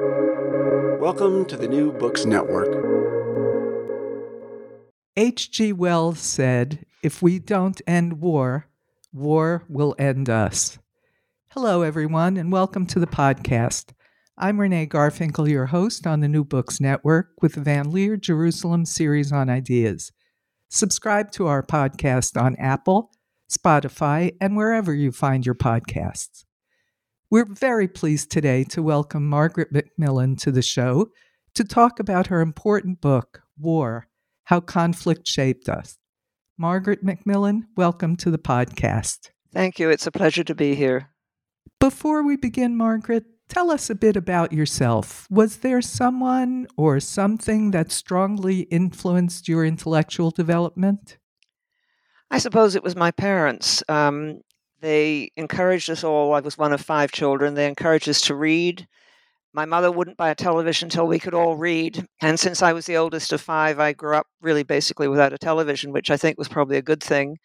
Welcome to the New Books Network. H.G. Wells said, If we don't end war, war will end us. Hello, everyone, and welcome to the podcast. I'm Renee Garfinkel, your host on the New Books Network with the Van Leer Jerusalem series on ideas. Subscribe to our podcast on Apple, Spotify, and wherever you find your podcasts. We're very pleased today to welcome Margaret MacMillan to the show to talk about her important book, War How Conflict Shaped Us. Margaret MacMillan, welcome to the podcast. Thank you. It's a pleasure to be here. Before we begin, Margaret, tell us a bit about yourself. Was there someone or something that strongly influenced your intellectual development? I suppose it was my parents. Um, they encouraged us all. I was one of five children. They encouraged us to read. My mother wouldn't buy a television until we could all read. And since I was the oldest of five, I grew up really basically without a television, which I think was probably a good thing.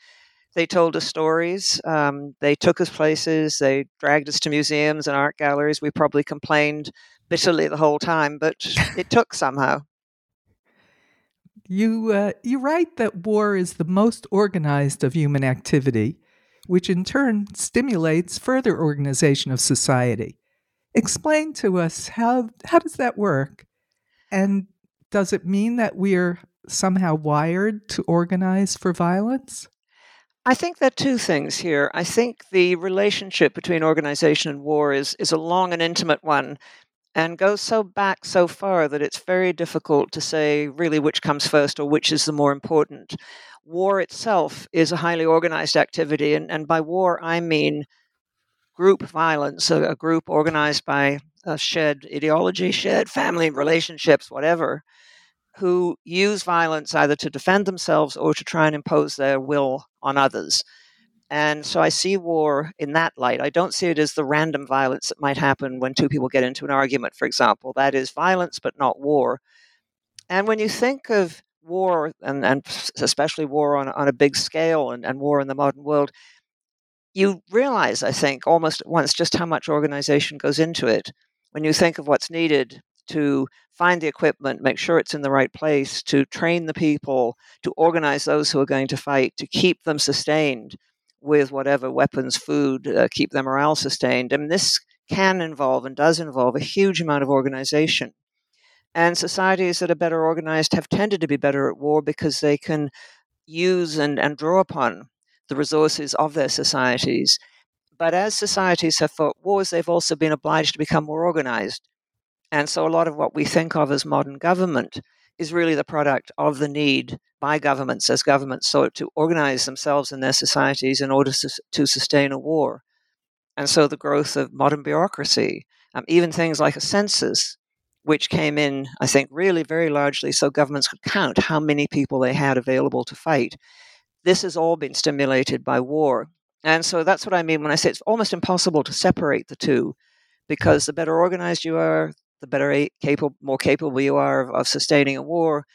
They told us stories. Um, they took us places. They dragged us to museums and art galleries. We probably complained bitterly the whole time, but it took somehow. You uh, you write that war is the most organized of human activity, which in turn stimulates further organization of society. Explain to us how how does that work, and does it mean that we're somehow wired to organize for violence? I think there are two things here. I think the relationship between organization and war is, is a long and intimate one and goes so back so far that it's very difficult to say really which comes first or which is the more important. War itself is a highly organized activity, and, and by war I mean group violence, a, a group organized by a shared ideology, shared family relationships, whatever who use violence either to defend themselves or to try and impose their will on others. And so I see war in that light. I don't see it as the random violence that might happen when two people get into an argument, for example. That is violence, but not war. And when you think of war, and, and especially war on, on a big scale and, and war in the modern world, you realize, I think, almost at once just how much organization goes into it. When you think of what's needed to find the equipment, make sure it's in the right place, to train the people, to organize those who are going to fight, to keep them sustained with whatever weapons, food, uh, keep their morale sustained. And this can involve and does involve a huge amount of organization. And societies that are better organized have tended to be better at war because they can use and, and draw upon the resources of their societies. But as societies have fought wars, they've also been obliged to become more organized. And so a lot of what we think of as modern government is really the product of the need by governments as governments sought to organize themselves and their societies in order to, to sustain a war. And so the growth of modern bureaucracy, um, even things like a census, which came in, I think, really very largely so governments could count how many people they had available to fight. This has all been stimulated by war. And so that's what I mean when I say it's almost impossible to separate the two because the better organized you are, the better capable, more capable you are of, of sustaining a war.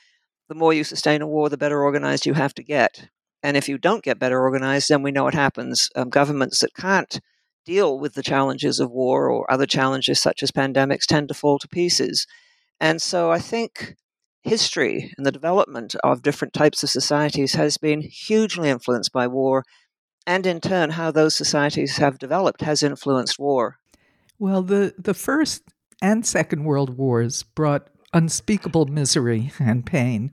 The more you sustain a war, the better organized you have to get. And if you don't get better organized, then we know what happens. Um, governments that can't deal with the challenges of war or other challenges such as pandemics tend to fall to pieces. And so I think history and the development of different types of societies has been hugely influenced by war. And in turn, how those societies have developed has influenced war. Well, the, the first and Second World Wars brought unspeakable misery and pain.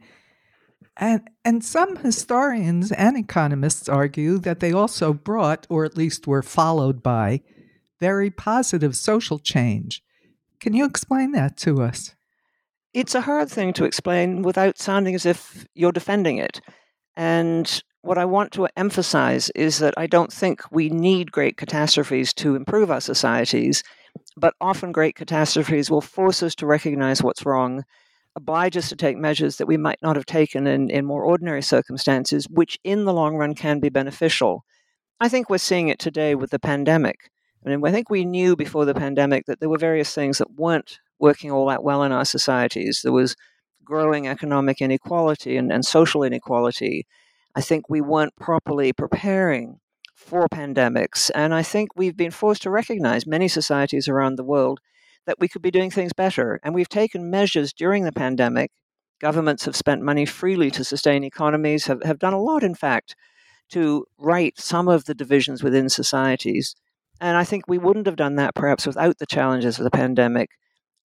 And, and some historians and economists argue that they also brought, or at least were followed by, very positive social change. Can you explain that to us? It's a hard thing to explain without sounding as if you're defending it. And what I want to emphasize is that I don't think we need great catastrophes to improve our societies. But often great catastrophes will force us to recognize what's wrong, oblige us to take measures that we might not have taken in, in more ordinary circumstances, which in the long run can be beneficial. I think we're seeing it today with the pandemic. I mean, I think we knew before the pandemic that there were various things that weren't working all that well in our societies. There was growing economic inequality and, and social inequality. I think we weren't properly preparing for pandemics. And I think we've been forced to recognize, many societies around the world, that we could be doing things better. And we've taken measures during the pandemic. Governments have spent money freely to sustain economies, have, have done a lot, in fact, to right some of the divisions within societies. And I think we wouldn't have done that perhaps without the challenges of the pandemic.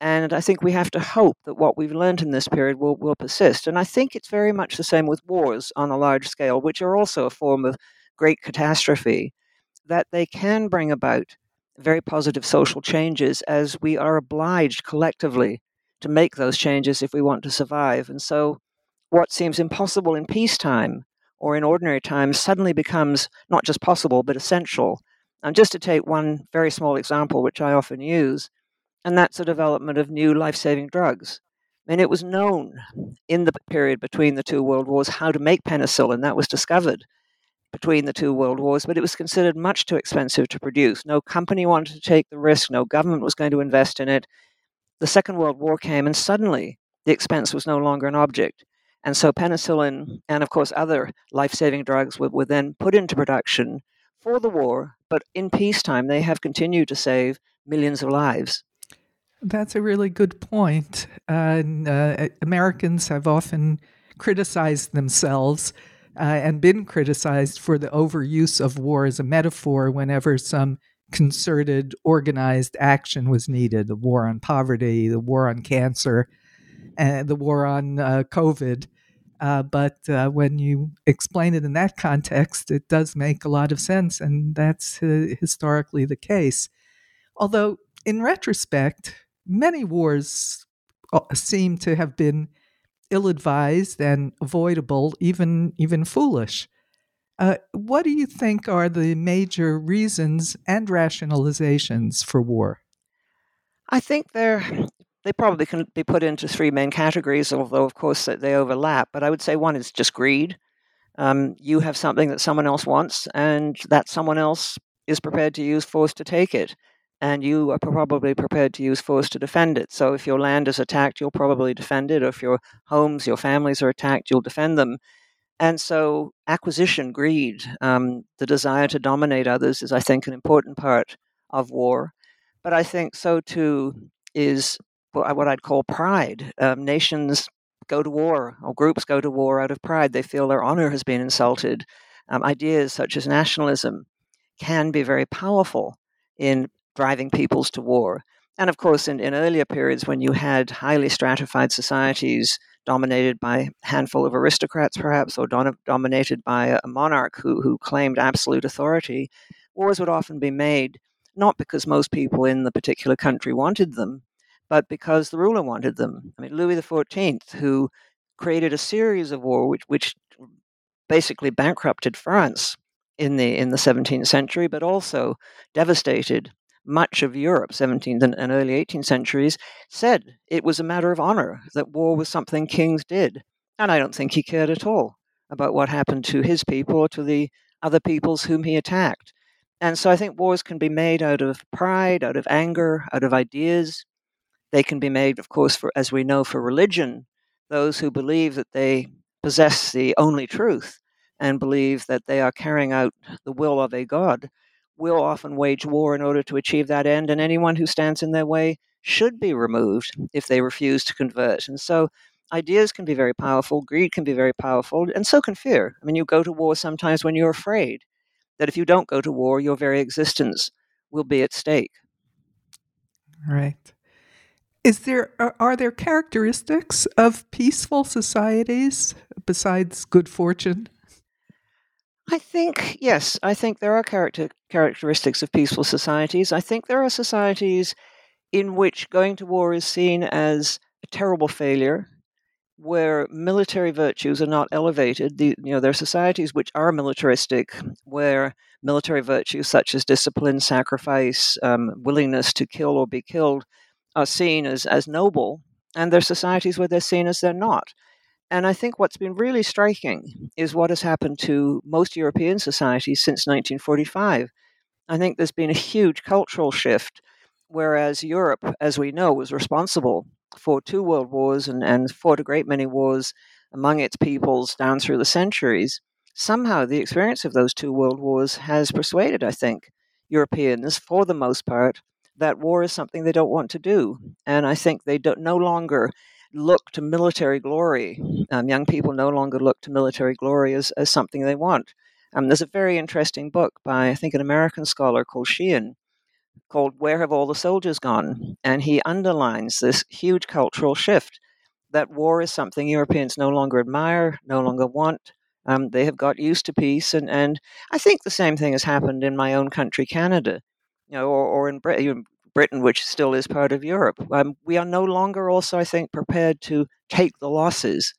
And I think we have to hope that what we've learned in this period will, will persist. And I think it's very much the same with wars on a large scale, which are also a form of great catastrophe, that they can bring about very positive social changes as we are obliged collectively to make those changes if we want to survive. And so, what seems impossible in peacetime or in ordinary times suddenly becomes not just possible but essential. And just to take one very small example, which I often use, and that's the development of new life saving drugs. I mean, it was known in the period between the two world wars how to make penicillin. That was discovered between the two world wars, but it was considered much too expensive to produce. No company wanted to take the risk, no government was going to invest in it. The Second World War came, and suddenly the expense was no longer an object. And so penicillin and, of course, other life saving drugs were, were then put into production for the war, but in peacetime, they have continued to save millions of lives. That's a really good point. Uh, uh, Americans have often criticized themselves uh, and been criticized for the overuse of war as a metaphor whenever some concerted, organized action was needed the war on poverty, the war on cancer, and the war on uh, COVID. Uh, but uh, when you explain it in that context, it does make a lot of sense, and that's historically the case. Although, in retrospect, many wars uh, seem to have been ill-advised and avoidable, even even foolish. Uh, what do you think are the major reasons and rationalizations for war? I think they're they probably can be put into three main categories, although of course they overlap. But I would say one is just greed. Um, you have something that someone else wants, and that someone else is prepared to use force to take it and you are probably prepared to use force to defend it. So if your land is attacked, you'll probably defend it. Or if your homes, your families are attacked, you'll defend them. And so acquisition, greed, um, the desire to dominate others is, I think, an important part of war. But I think so too is what I'd call pride. Um, nations go to war, or groups go to war out of pride. They feel their honor has been insulted. Um, ideas such as nationalism can be very powerful in driving peoples to war. And of course, in, in earlier periods when you had highly stratified societies dominated by a handful of aristocrats, perhaps, or don- dominated by a, monarch who, who claimed absolute authority, wars would often be made not because most people in the particular country wanted them, but because the ruler wanted them. I mean, Louis XIV, who created a series of wars which, which basically bankrupted France in the in the 17th century, but also devastated much of Europe, 17th and, and early 18th centuries, said it was a matter of honor, that war was something kings did. And I don't think he cared at all about what happened to his people or to the other peoples whom he attacked. And so I think wars can be made out of pride, out of anger, out of ideas. They can be made, of course, for as we know, for religion, those who believe that they possess the only truth and believe that they are carrying out the will of a God will often wage war in order to achieve that end, and anyone who stands in their way should be removed if they refuse to convert. And so ideas can be very powerful, greed can be very powerful, and so can fear. I mean, you go to war sometimes when you're afraid that if you don't go to war, your very existence will be at stake. Right. Is there are there characteristics of peaceful societies besides good fortune? I think, yes, I think there are character, characteristics of peaceful societies. I think there are societies in which going to war is seen as a terrible failure, where military virtues are not elevated. The, you know, there are societies which are militaristic, where military virtues such as discipline, sacrifice, um, willingness to kill or be killed are seen as, as noble, and there are societies where they're seen as they're not. And I think what's been really striking is what has happened to most European societies since 1945. I think there's been a huge cultural shift, whereas Europe, as we know, was responsible for two world wars and, and fought a great many wars among its peoples down through the centuries. Somehow, the experience of those two world wars has persuaded, I think, Europeans, for the most part, that war is something they don't want to do. And I think they no longer look to military glory. Um, young people no longer look to military glory as, as something they want. Um, there's a very interesting book by, I think, an American scholar called Sheehan called Where Have All the Soldiers Gone? And he underlines this huge cultural shift that war is something Europeans no longer admire, no longer want. Um, they have got used to peace. And, and I think the same thing has happened in my own country, Canada, you know, or, or in Britain. Britain, which still is part of Europe. Um, we are no longer also, I think, prepared to take the losses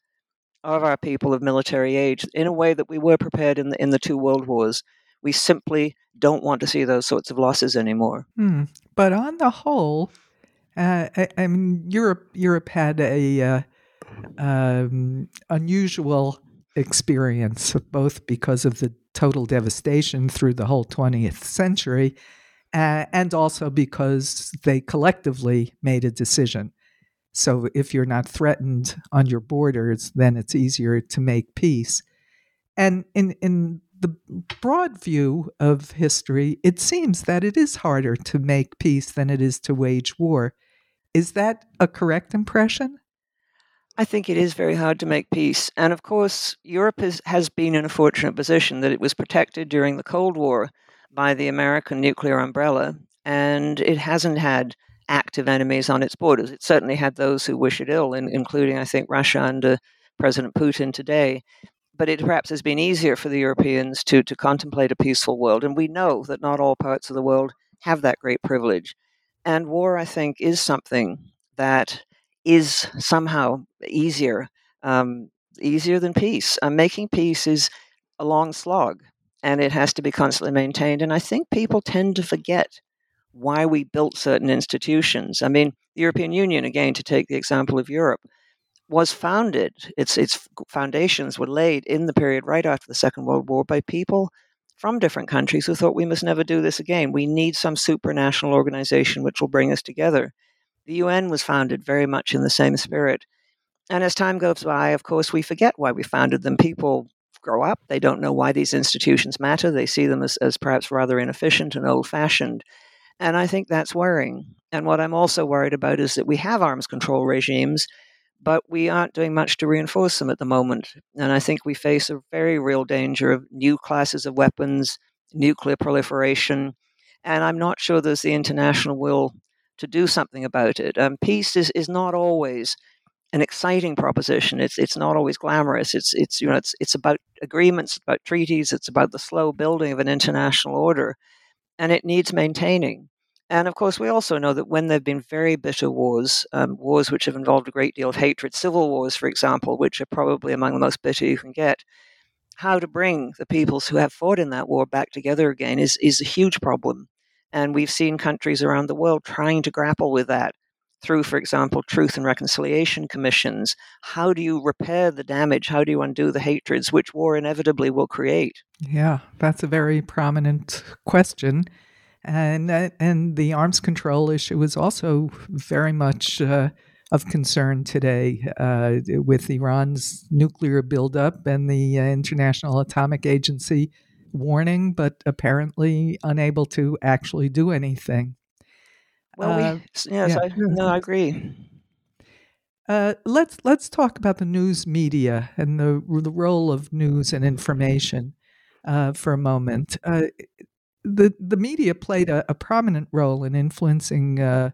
of our people of military age in a way that we were prepared in the, in the two world wars. We simply don't want to see those sorts of losses anymore. Hmm. But on the whole, uh, I, I, mean, Europe Europe had a uh, um, unusual experience, both because of the total devastation through the whole 20th century uh, and also because they collectively made a decision. So if you're not threatened on your borders, then it's easier to make peace. And in, in the broad view of history, it seems that it is harder to make peace than it is to wage war. Is that a correct impression? I think it is very hard to make peace. And of course, Europe has, has been in a fortunate position that it was protected during the Cold War by the American nuclear umbrella, and it hasn't had active enemies on its borders. It certainly had those who wish it ill, including, I think, Russia under President Putin today. But it perhaps has been easier for the Europeans to, to contemplate a peaceful world. And we know that not all parts of the world have that great privilege. And war, I think, is something that is somehow easier, um, easier than peace. Uh, making peace is a long slog and it has to be constantly maintained. And I think people tend to forget why we built certain institutions. I mean, the European Union, again, to take the example of Europe, was founded, its, its foundations were laid in the period right after the Second World War by people from different countries who thought we must never do this again. We need some supranational organization which will bring us together. The UN was founded very much in the same spirit. And as time goes by, of course, we forget why we founded them. People grow up. They don't know why these institutions matter. They see them as, as perhaps rather inefficient and old fashioned. And I think that's worrying. And what I'm also worried about is that we have arms control regimes, but we aren't doing much to reinforce them at the moment. And I think we face a very real danger of new classes of weapons, nuclear proliferation. And I'm not sure there's the international will to do something about it. Um, peace is, is not always an exciting proposition. It's it's not always glamorous. It's it's you know it's it's about agreements, about treaties. It's about the slow building of an international order, and it needs maintaining. And of course, we also know that when there have been very bitter wars, um, wars which have involved a great deal of hatred, civil wars, for example, which are probably among the most bitter you can get, how to bring the peoples who have fought in that war back together again is is a huge problem. And we've seen countries around the world trying to grapple with that through, for example, truth and reconciliation commissions. How do you repair the damage? How do you undo the hatreds which war inevitably will create? Yeah, that's a very prominent question. And, and the arms control issue is also very much uh, of concern today uh, with Iran's nuclear buildup and the uh, International Atomic Agency warning, but apparently unable to actually do anything. Well, we, uh, yes, yeah. I, no, I agree. Uh, let's let's talk about the news media and the the role of news and information uh, for a moment. Uh, the the media played a, a prominent role in influencing uh,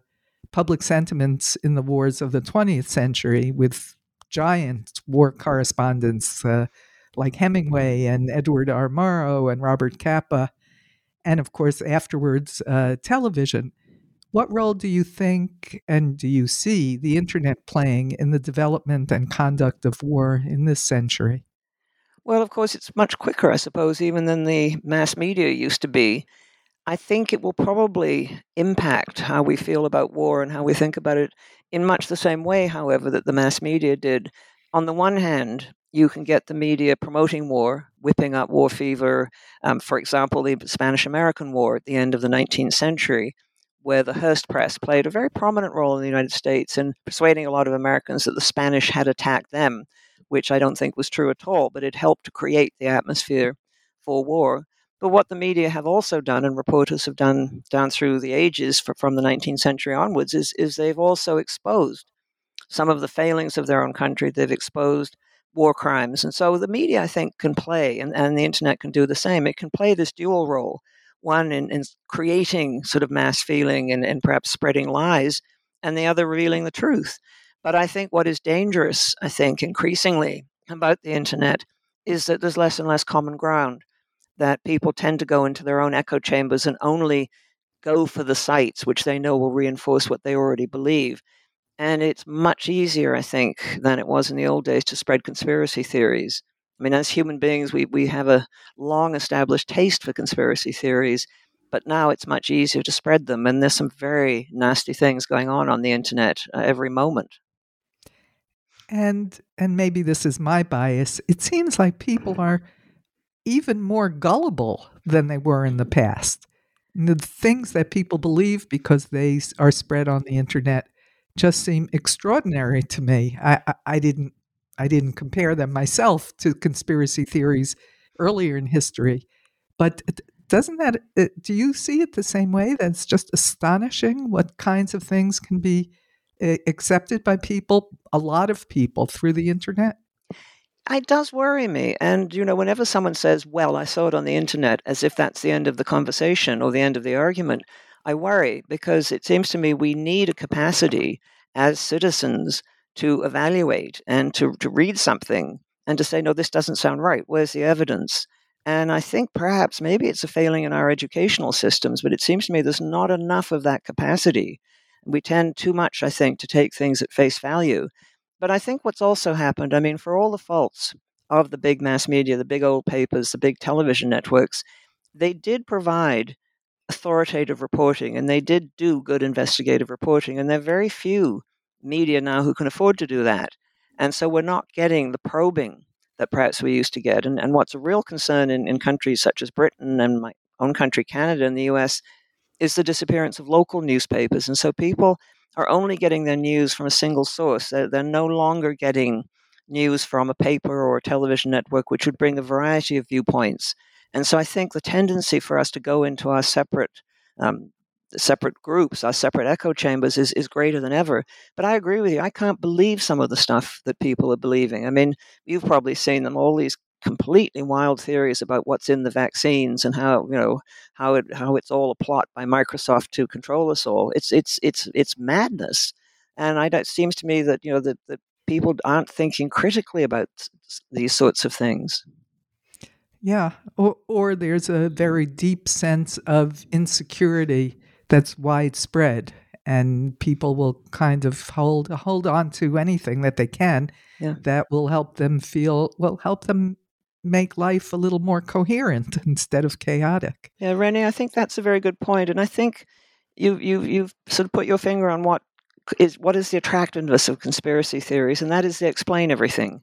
public sentiments in the wars of the 20th century, with giant war correspondents uh, like Hemingway and Edward R. Murrow and Robert Capa, and of course afterwards television. What role do you think and do you see the internet playing in the development and conduct of war in this century? Well, of course, it's much quicker, I suppose, even than the mass media used to be. I think it will probably impact how we feel about war and how we think about it in much the same way, however, that the mass media did. On the one hand, you can get the media promoting war, whipping up war fever. Um, for example, the Spanish American War at the end of the 19th century where the Hearst Press played a very prominent role in the United States in persuading a lot of Americans that the Spanish had attacked them, which I don't think was true at all, but it helped to create the atmosphere for war. But what the media have also done, and reporters have done down through the ages for, from the 19th century onwards, is, is they've also exposed some of the failings of their own country. They've exposed war crimes. And so the media, I think, can play, and, and the internet can do the same. It can play this dual role one in, in creating sort of mass feeling and, and perhaps spreading lies, and the other revealing the truth. But I think what is dangerous, I think, increasingly about the internet is that there's less and less common ground, that people tend to go into their own echo chambers and only go for the sites which they know will reinforce what they already believe. And it's much easier, I think, than it was in the old days to spread conspiracy theories. I mean, as human beings, we, we have a long established taste for conspiracy theories, but now it's much easier to spread them. And there's some very nasty things going on on the internet uh, every moment. And and maybe this is my bias. It seems like people are even more gullible than they were in the past. And the things that people believe because they are spread on the internet just seem extraordinary to me. I, I, I didn't I didn't compare them myself to conspiracy theories earlier in history, but doesn't that uh, do you see it the same way? That's just astonishing what kinds of things can be uh, accepted by people, a lot of people through the internet. It does worry me. And, you know, whenever someone says, well, I saw it on the internet, as if that's the end of the conversation or the end of the argument, I worry because it seems to me we need a capacity as citizens to evaluate and to, to read something and to say, no, this doesn't sound right. Where's the evidence? And I think perhaps maybe it's a failing in our educational systems, but it seems to me there's not enough of that capacity. We tend too much, I think, to take things at face value. But I think what's also happened, I mean, for all the faults of the big mass media, the big old papers, the big television networks, they did provide authoritative reporting and they did do good investigative reporting. And there are very few media now who can afford to do that. And so we're not getting the probing that perhaps we used to get. And, and what's a real concern in, in countries such as Britain and my own country, Canada, and the US, is the disappearance of local newspapers. And so people are only getting their news from a single source. They're, they're no longer getting news from a paper or a television network, which would bring a variety of viewpoints. And so I think the tendency for us to go into our separate um, separate groups, our separate echo chambers, is, is greater than ever. But I agree with you. I can't believe some of the stuff that people are believing. I mean, you've probably seen them, all these completely wild theories about what's in the vaccines and how you know how it how it's all a plot by Microsoft to control us all. It's it's it's it's madness, and I, it seems to me that you know that, that people aren't thinking critically about these sorts of things. Yeah, or, or there's a very deep sense of insecurity that's widespread and people will kind of hold hold on to anything that they can yeah. that will help them feel will help them make life a little more coherent instead of chaotic. Yeah, Renee, I think that's a very good point, and I think you you you've sort of put your finger on what is what is the attractiveness of conspiracy theories, and that is they explain everything.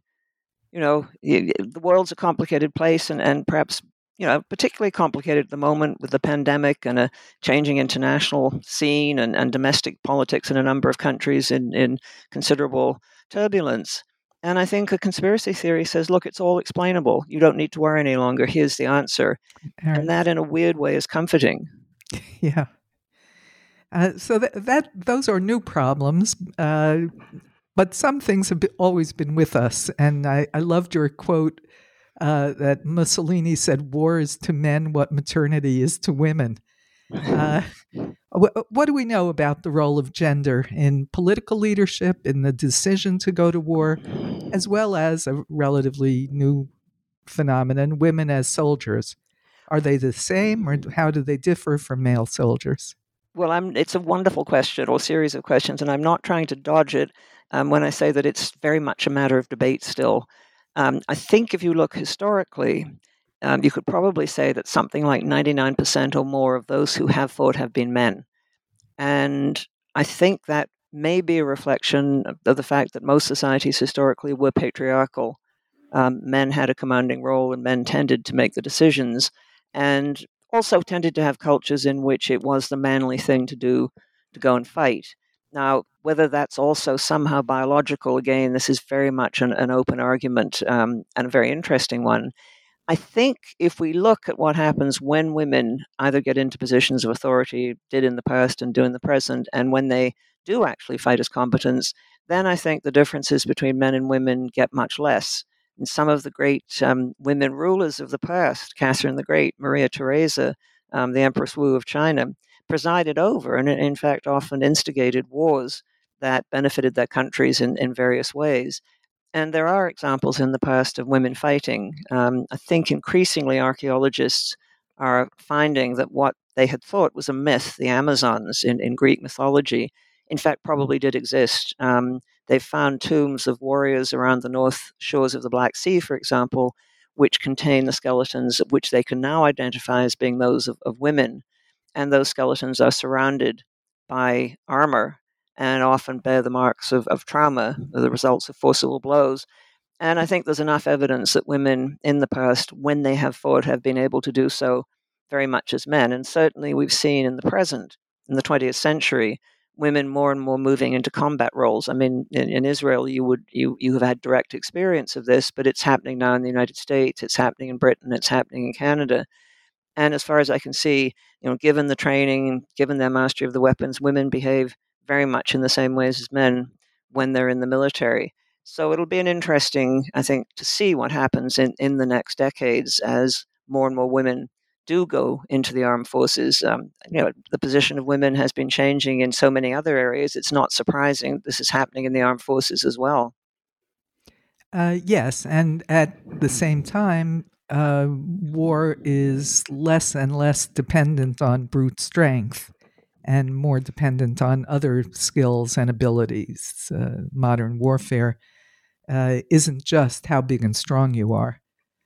You know, the world's a complicated place, and and perhaps you know, particularly complicated at the moment with the pandemic and a changing international scene and, and domestic politics in a number of countries in, in considerable turbulence. And I think a conspiracy theory says, look, it's all explainable. You don't need to worry any longer. Here's the answer. Right. And that, in a weird way, is comforting. Yeah. Uh, so that, that those are new problems, uh, but some things have always been with us. And I, I loved your quote uh, that Mussolini said, "War is to men what maternity is to women." Uh, what, what do we know about the role of gender in political leadership, in the decision to go to war, as well as a relatively new phenomenon, women as soldiers? Are they the same, or how do they differ from male soldiers? Well, I'm, it's a wonderful question or series of questions, and I'm not trying to dodge it um, when I say that it's very much a matter of debate still. Um, I think if you look historically, um, you could probably say that something like 99% or more of those who have fought have been men. And I think that may be a reflection of the fact that most societies historically were patriarchal. Um, men had a commanding role and men tended to make the decisions, and also tended to have cultures in which it was the manly thing to do to go and fight. Now, whether that's also somehow biological, again, this is very much an, an open argument um, and a very interesting one. I think if we look at what happens when women either get into positions of authority, did in the past and do in the present, and when they do actually fight as combatants, then I think the differences between men and women get much less. And some of the great um, women rulers of the past, Catherine the Great, Maria Theresa, um, the Empress Wu of China, presided over and, in fact, often instigated wars that benefited their countries in, in various ways. And there are examples in the past of women fighting. Um, I think increasingly archaeologists are finding that what they had thought was a myth, the Amazons in, in Greek mythology, in fact, probably did exist. Um, they've found tombs of warriors around the north shores of the Black Sea, for example, which contain the skeletons, which they can now identify as being those of, of women. And those skeletons are surrounded by armor and often bear the marks of, of trauma, the results of forcible blows. And I think there's enough evidence that women in the past, when they have fought, have been able to do so very much as men. And certainly we've seen in the present, in the 20th century, women more and more moving into combat roles. I mean, in, in, Israel, you would you you have had direct experience of this, but it's happening now in the United States. It's happening in Britain. It's happening in Canada. And as far as I can see, you know, given the training, given their mastery of the weapons, women behave very much in the same ways as men when they're in the military. So it'll be an interesting, I think, to see what happens in, in the next decades as more and more women do go into the armed forces. Um, you know, the position of women has been changing in so many other areas. It's not surprising this is happening in the armed forces as well. Uh, yes, and at the same time, uh, war is less and less dependent on brute strength and more dependent on other skills and abilities. Uh, modern warfare uh, isn't just how big and strong you are.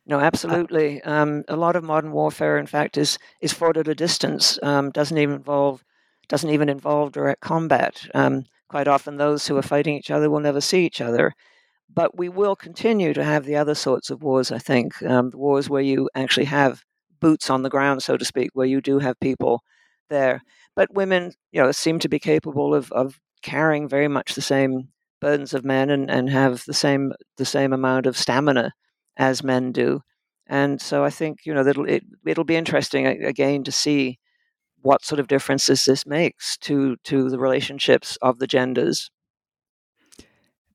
No, absolutely. Um, a lot of modern warfare, in fact, is is fought at a distance. Um, doesn't even involve doesn't even involve direct combat. Um, quite often, those who are fighting each other will never see each other. But we will continue to have the other sorts of wars. I think um, the wars where you actually have boots on the ground, so to speak, where you do have people there. But women, you know, seem to be capable of, of carrying very much the same burdens of men and, and have the same the same amount of stamina as men do. And so I think you know that it it'll be interesting again to see what sort of differences this makes to to the relationships of the genders.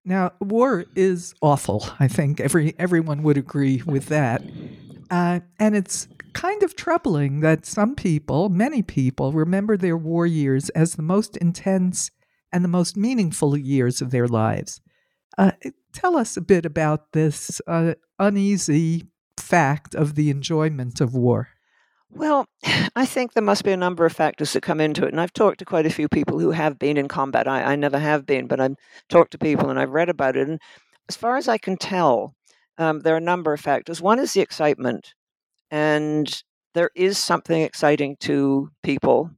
Now, war is awful. I think every everyone would agree with that. Uh, and it's kind of troubling that some people, many people, remember their war years as the most intense and the most meaningful years of their lives. Uh, tell us a bit about this uh, uneasy fact of the enjoyment of war. Well, I think there must be a number of factors that come into it. And I've talked to quite a few people who have been in combat. I, I never have been, but I've talked to people and I've read about it. And as far as I can tell, um, there are a number of factors. One is the excitement. And there is something exciting to people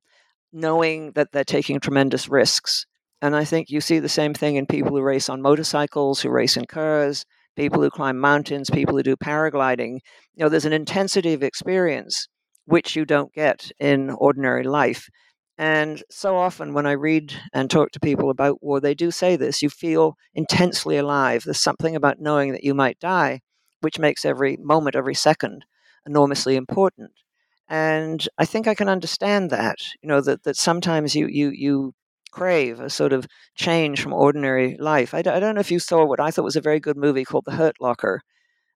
knowing that they're taking tremendous risks. And I think you see the same thing in people who race on motorcycles, who race in cars, people who climb mountains, people who do paragliding. You know, there's an intensity of experience which you don't get in ordinary life. And so often when I read and talk to people about war, they do say this you feel intensely alive. There's something about knowing that you might die, which makes every moment, every second enormously important. And I think I can understand that, you know, that, that sometimes you, you, you crave a sort of change from ordinary life. I d- I don't know if you saw what I thought was a very good movie called The Hurt Locker.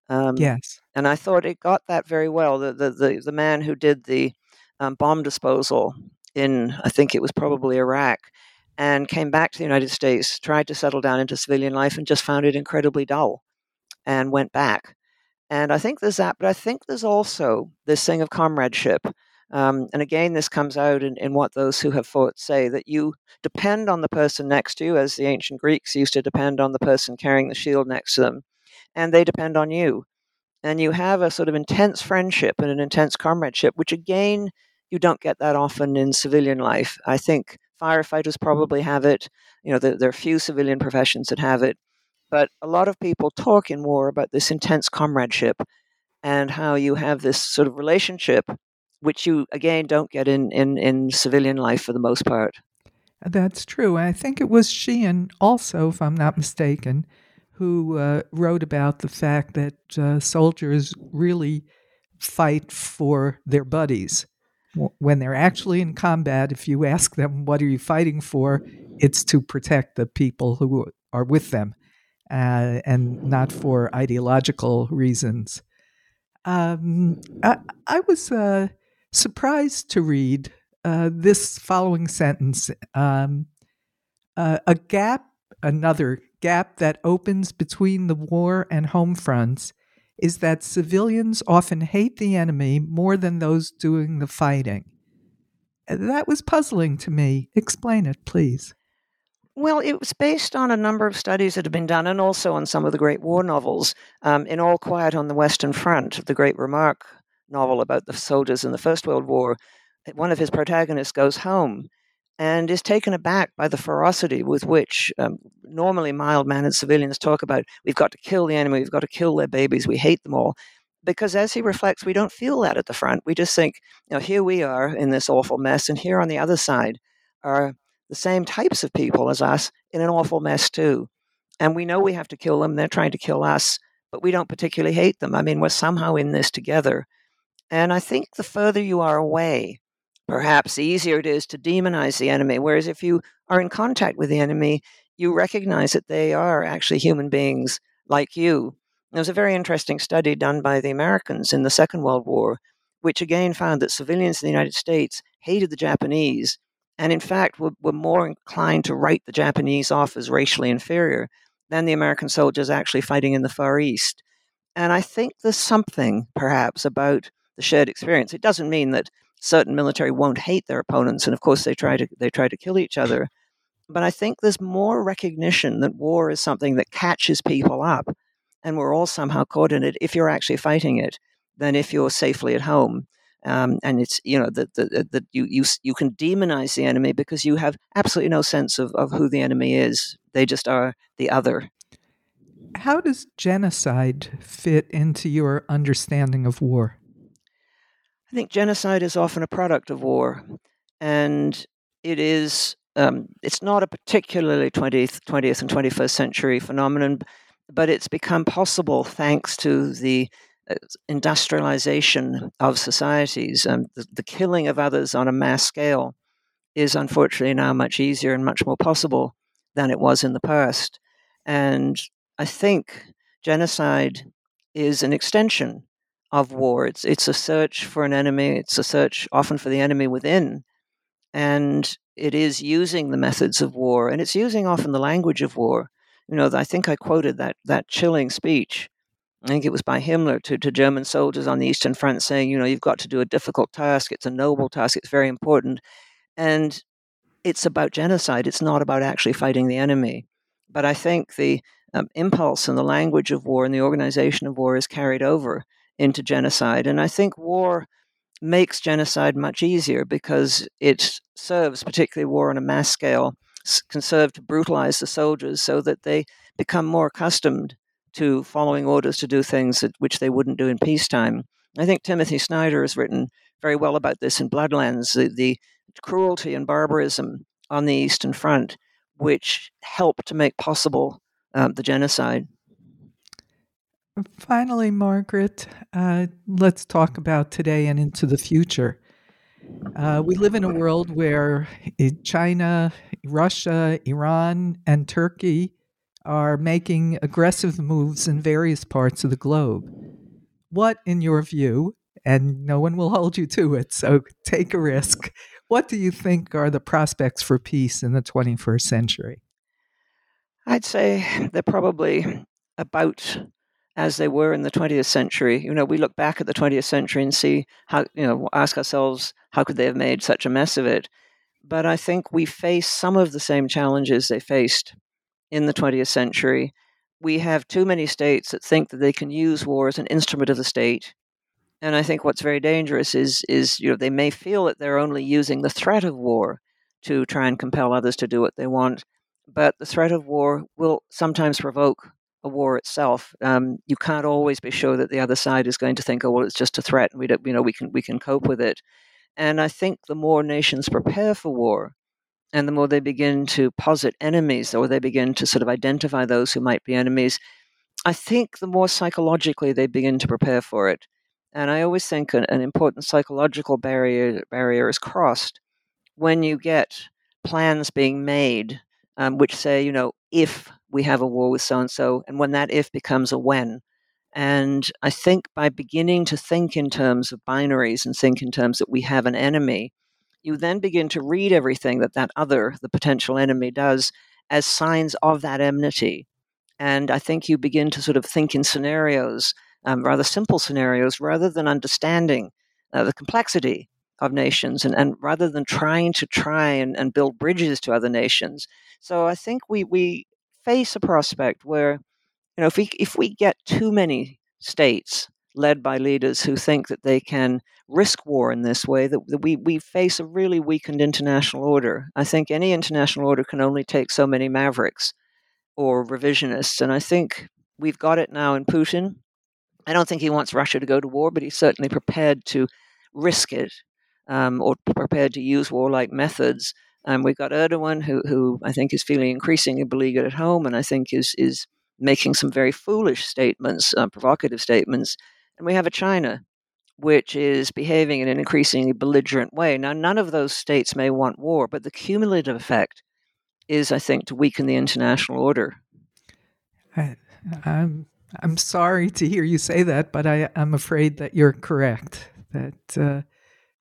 Um, yes. And I thought it got that very well. The, the, the, the man who did the um, bomb disposal in, I think it was probably Iraq, and came back to the United States, tried to settle down into civilian life, and just found it incredibly dull and went back. And I think there's that, but I think there's also this thing of comradeship. Um, and again, this comes out in, in what those who have fought say that you depend on the person next to you, as the ancient Greeks used to depend on the person carrying the shield next to them, and they depend on you. And you have a sort of intense friendship and an intense comradeship, which again, you don't get that often in civilian life. I think firefighters probably have it. You know, there, there are few civilian professions that have it. But a lot of people talk in war about this intense comradeship and how you have this sort of relationship, which you again don't get in, in, in civilian life for the most part. That's true. I think it was Sheehan also, if I'm not mistaken, who uh, wrote about the fact that uh, soldiers really fight for their buddies. When they're actually in combat, if you ask them, What are you fighting for? it's to protect the people who are with them uh, and not for ideological reasons. Um, I, I, was uh, surprised to read uh, this following sentence um, uh, A gap, another gap that opens between the war and home fronts is that civilians often hate the enemy more than those doing the fighting. That was puzzling to me. Explain it, please. Well, it was based on a number of studies that had been done and also on some of the great war novels. Um, in All Quiet on the Western Front, the great Remarque novel about the soldiers in the First World War, one of his protagonists goes home and is taken aback by the ferocity with which um, normally mild mannered civilians talk about we've got to kill the enemy, we've got to kill their babies, we hate them all. Because as he reflects, we don't feel that at the front. We just think, you know, here we are in this awful mess, and here on the other side are the same types of people as us in an awful mess too. And we know we have to kill them. They're trying to kill us, but we don't particularly hate them. I mean, we're somehow in this together. And I think the further you are away, perhaps the easier it is to demonize the enemy. Whereas if you are in contact with the enemy, you recognize that they are actually human beings like you. There was a very interesting study done by the Americans in the Second World War, which again found that civilians in the United States hated the Japanese and in fact were, were more inclined to write the Japanese off as racially inferior than the American soldiers actually fighting in the Far East. And I think there's something, perhaps, about the shared experience. It doesn't mean that certain military won't hate their opponents, and of course they try to they try to kill each other. But I think there's more recognition that war is something that catches people up, and we're all somehow caught in it if you're actually fighting it, than if you're safely at home. Um, and it's you know that that you, you you can demonize the enemy because you have absolutely no sense of, of who the enemy is. They just are the other. How does genocide fit into your understanding of war? I think genocide is often a product of war, and it is um, it's not a particularly 20th, 20th and 21st century phenomenon, but it's become possible thanks to the industrialization of societies, um, the, the, killing of others on a mass scale is unfortunately now much easier and much more possible than it was in the past. And I think genocide is an extension of war. It's, it's a search for an enemy, it's a search often for the enemy within. And it is using the methods of war, and it's using often the language of war. You know, I think I quoted that, that chilling speech I think it was by Himmler to, to German soldiers on the Eastern Front saying, you know, you've got to do a difficult task. It's a noble task. It's very important. And it's about genocide. It's not about actually fighting the enemy. But I think the um, impulse and the language of war and the organization of war is carried over into genocide. And I think war makes genocide much easier because it serves, particularly war on a mass scale, can serve to brutalize the soldiers so that they become more accustomed to following orders to do things that, which they wouldn't do in peacetime. I think Timothy Snyder has written very well about this in Bloodlands, the, the cruelty and barbarism on the Eastern Front, which helped to make possible um, the genocide. Finally, Margaret, uh, let's talk about today and into the future. Uh, we live in a world where eh, China, Russia, Iran, and Turkey are making aggressive moves in various parts of the globe. What, in your view, and no one will hold you to it, so take a risk, what do you think are the prospects for peace in the 21st century? I'd say they're probably about as they were in the 20th century. You know, we look back at the 20th century and see how, you know, ask ourselves, how could they have made such a mess of it? But I think we face some of the same challenges they faced in the 20th century. We have too many states that think that they can use war as an instrument of the state. And I think what's very dangerous is, is you know, they may feel that they're only using the threat of war to try and compel others to do what they want. But the threat of war will sometimes provoke a war itself. Um, you can't always be sure that the other side is going to think, "Oh, well, it's just a threat, and we don't, you know, we can we can cope with it." And I think the more nations prepare for war, and the more they begin to posit enemies or they begin to sort of identify those who might be enemies, I think the more psychologically they begin to prepare for it. And I always think an, an important psychological barrier barrier is crossed when you get plans being made um, which say, you know, if we have a war with so and so, and when that if becomes a when. And I think by beginning to think in terms of binaries and think in terms that we have an enemy, you then begin to read everything that that other, the potential enemy, does as signs of that enmity. And I think you begin to sort of think in scenarios, um, rather simple scenarios, rather than understanding uh, the complexity of nations and, and rather than trying to try and, and build bridges to other nations. So I think we, we face a prospect where, you know, if we, if we get too many states led by leaders who think that they can risk war in this way, that, we, we face a really weakened international order. I think any international order can only take so many mavericks or revisionists. And I think we've got it now in Putin. I don't think he wants Russia to go to war, but he's certainly prepared to risk it um, or prepared to use warlike methods. Um, we've got Erdogan, who, who I think is feeling increasingly beleaguered at home, and I think is is making some very foolish statements, uh, provocative statements. And we have a China, which is behaving in an increasingly belligerent way. Now, none of those states may want war, but the cumulative effect is, I think, to weaken the international order. I, I'm I'm sorry to hear you say that, but I, I'm afraid that you're correct. That uh,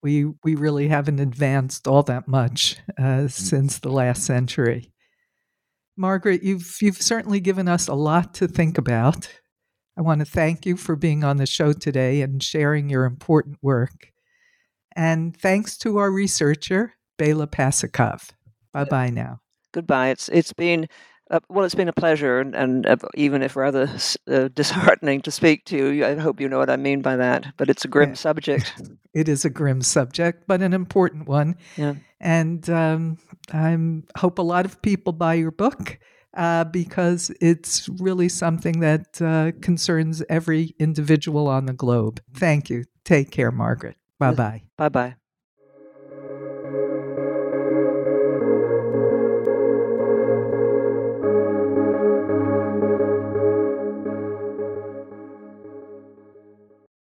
we we really haven't advanced all that much uh, since the last century. Margaret, you've you've certainly given us a lot to think about. I want to thank you for being on the show today and sharing your important work. And thanks to our researcher, Bela Pasikov. Bye bye now. Goodbye. It's it's been uh, well, it's been a pleasure, and, and uh, even if rather uh, disheartening to speak to you, I hope you know what I mean by that. But it's a grim yeah. subject. It is a grim subject, but an important one. Yeah. And um, I hope a lot of people buy your book uh, because it's really something that uh, concerns every individual on the globe. Thank you. Take care, Margaret. Bye bye. Bye bye.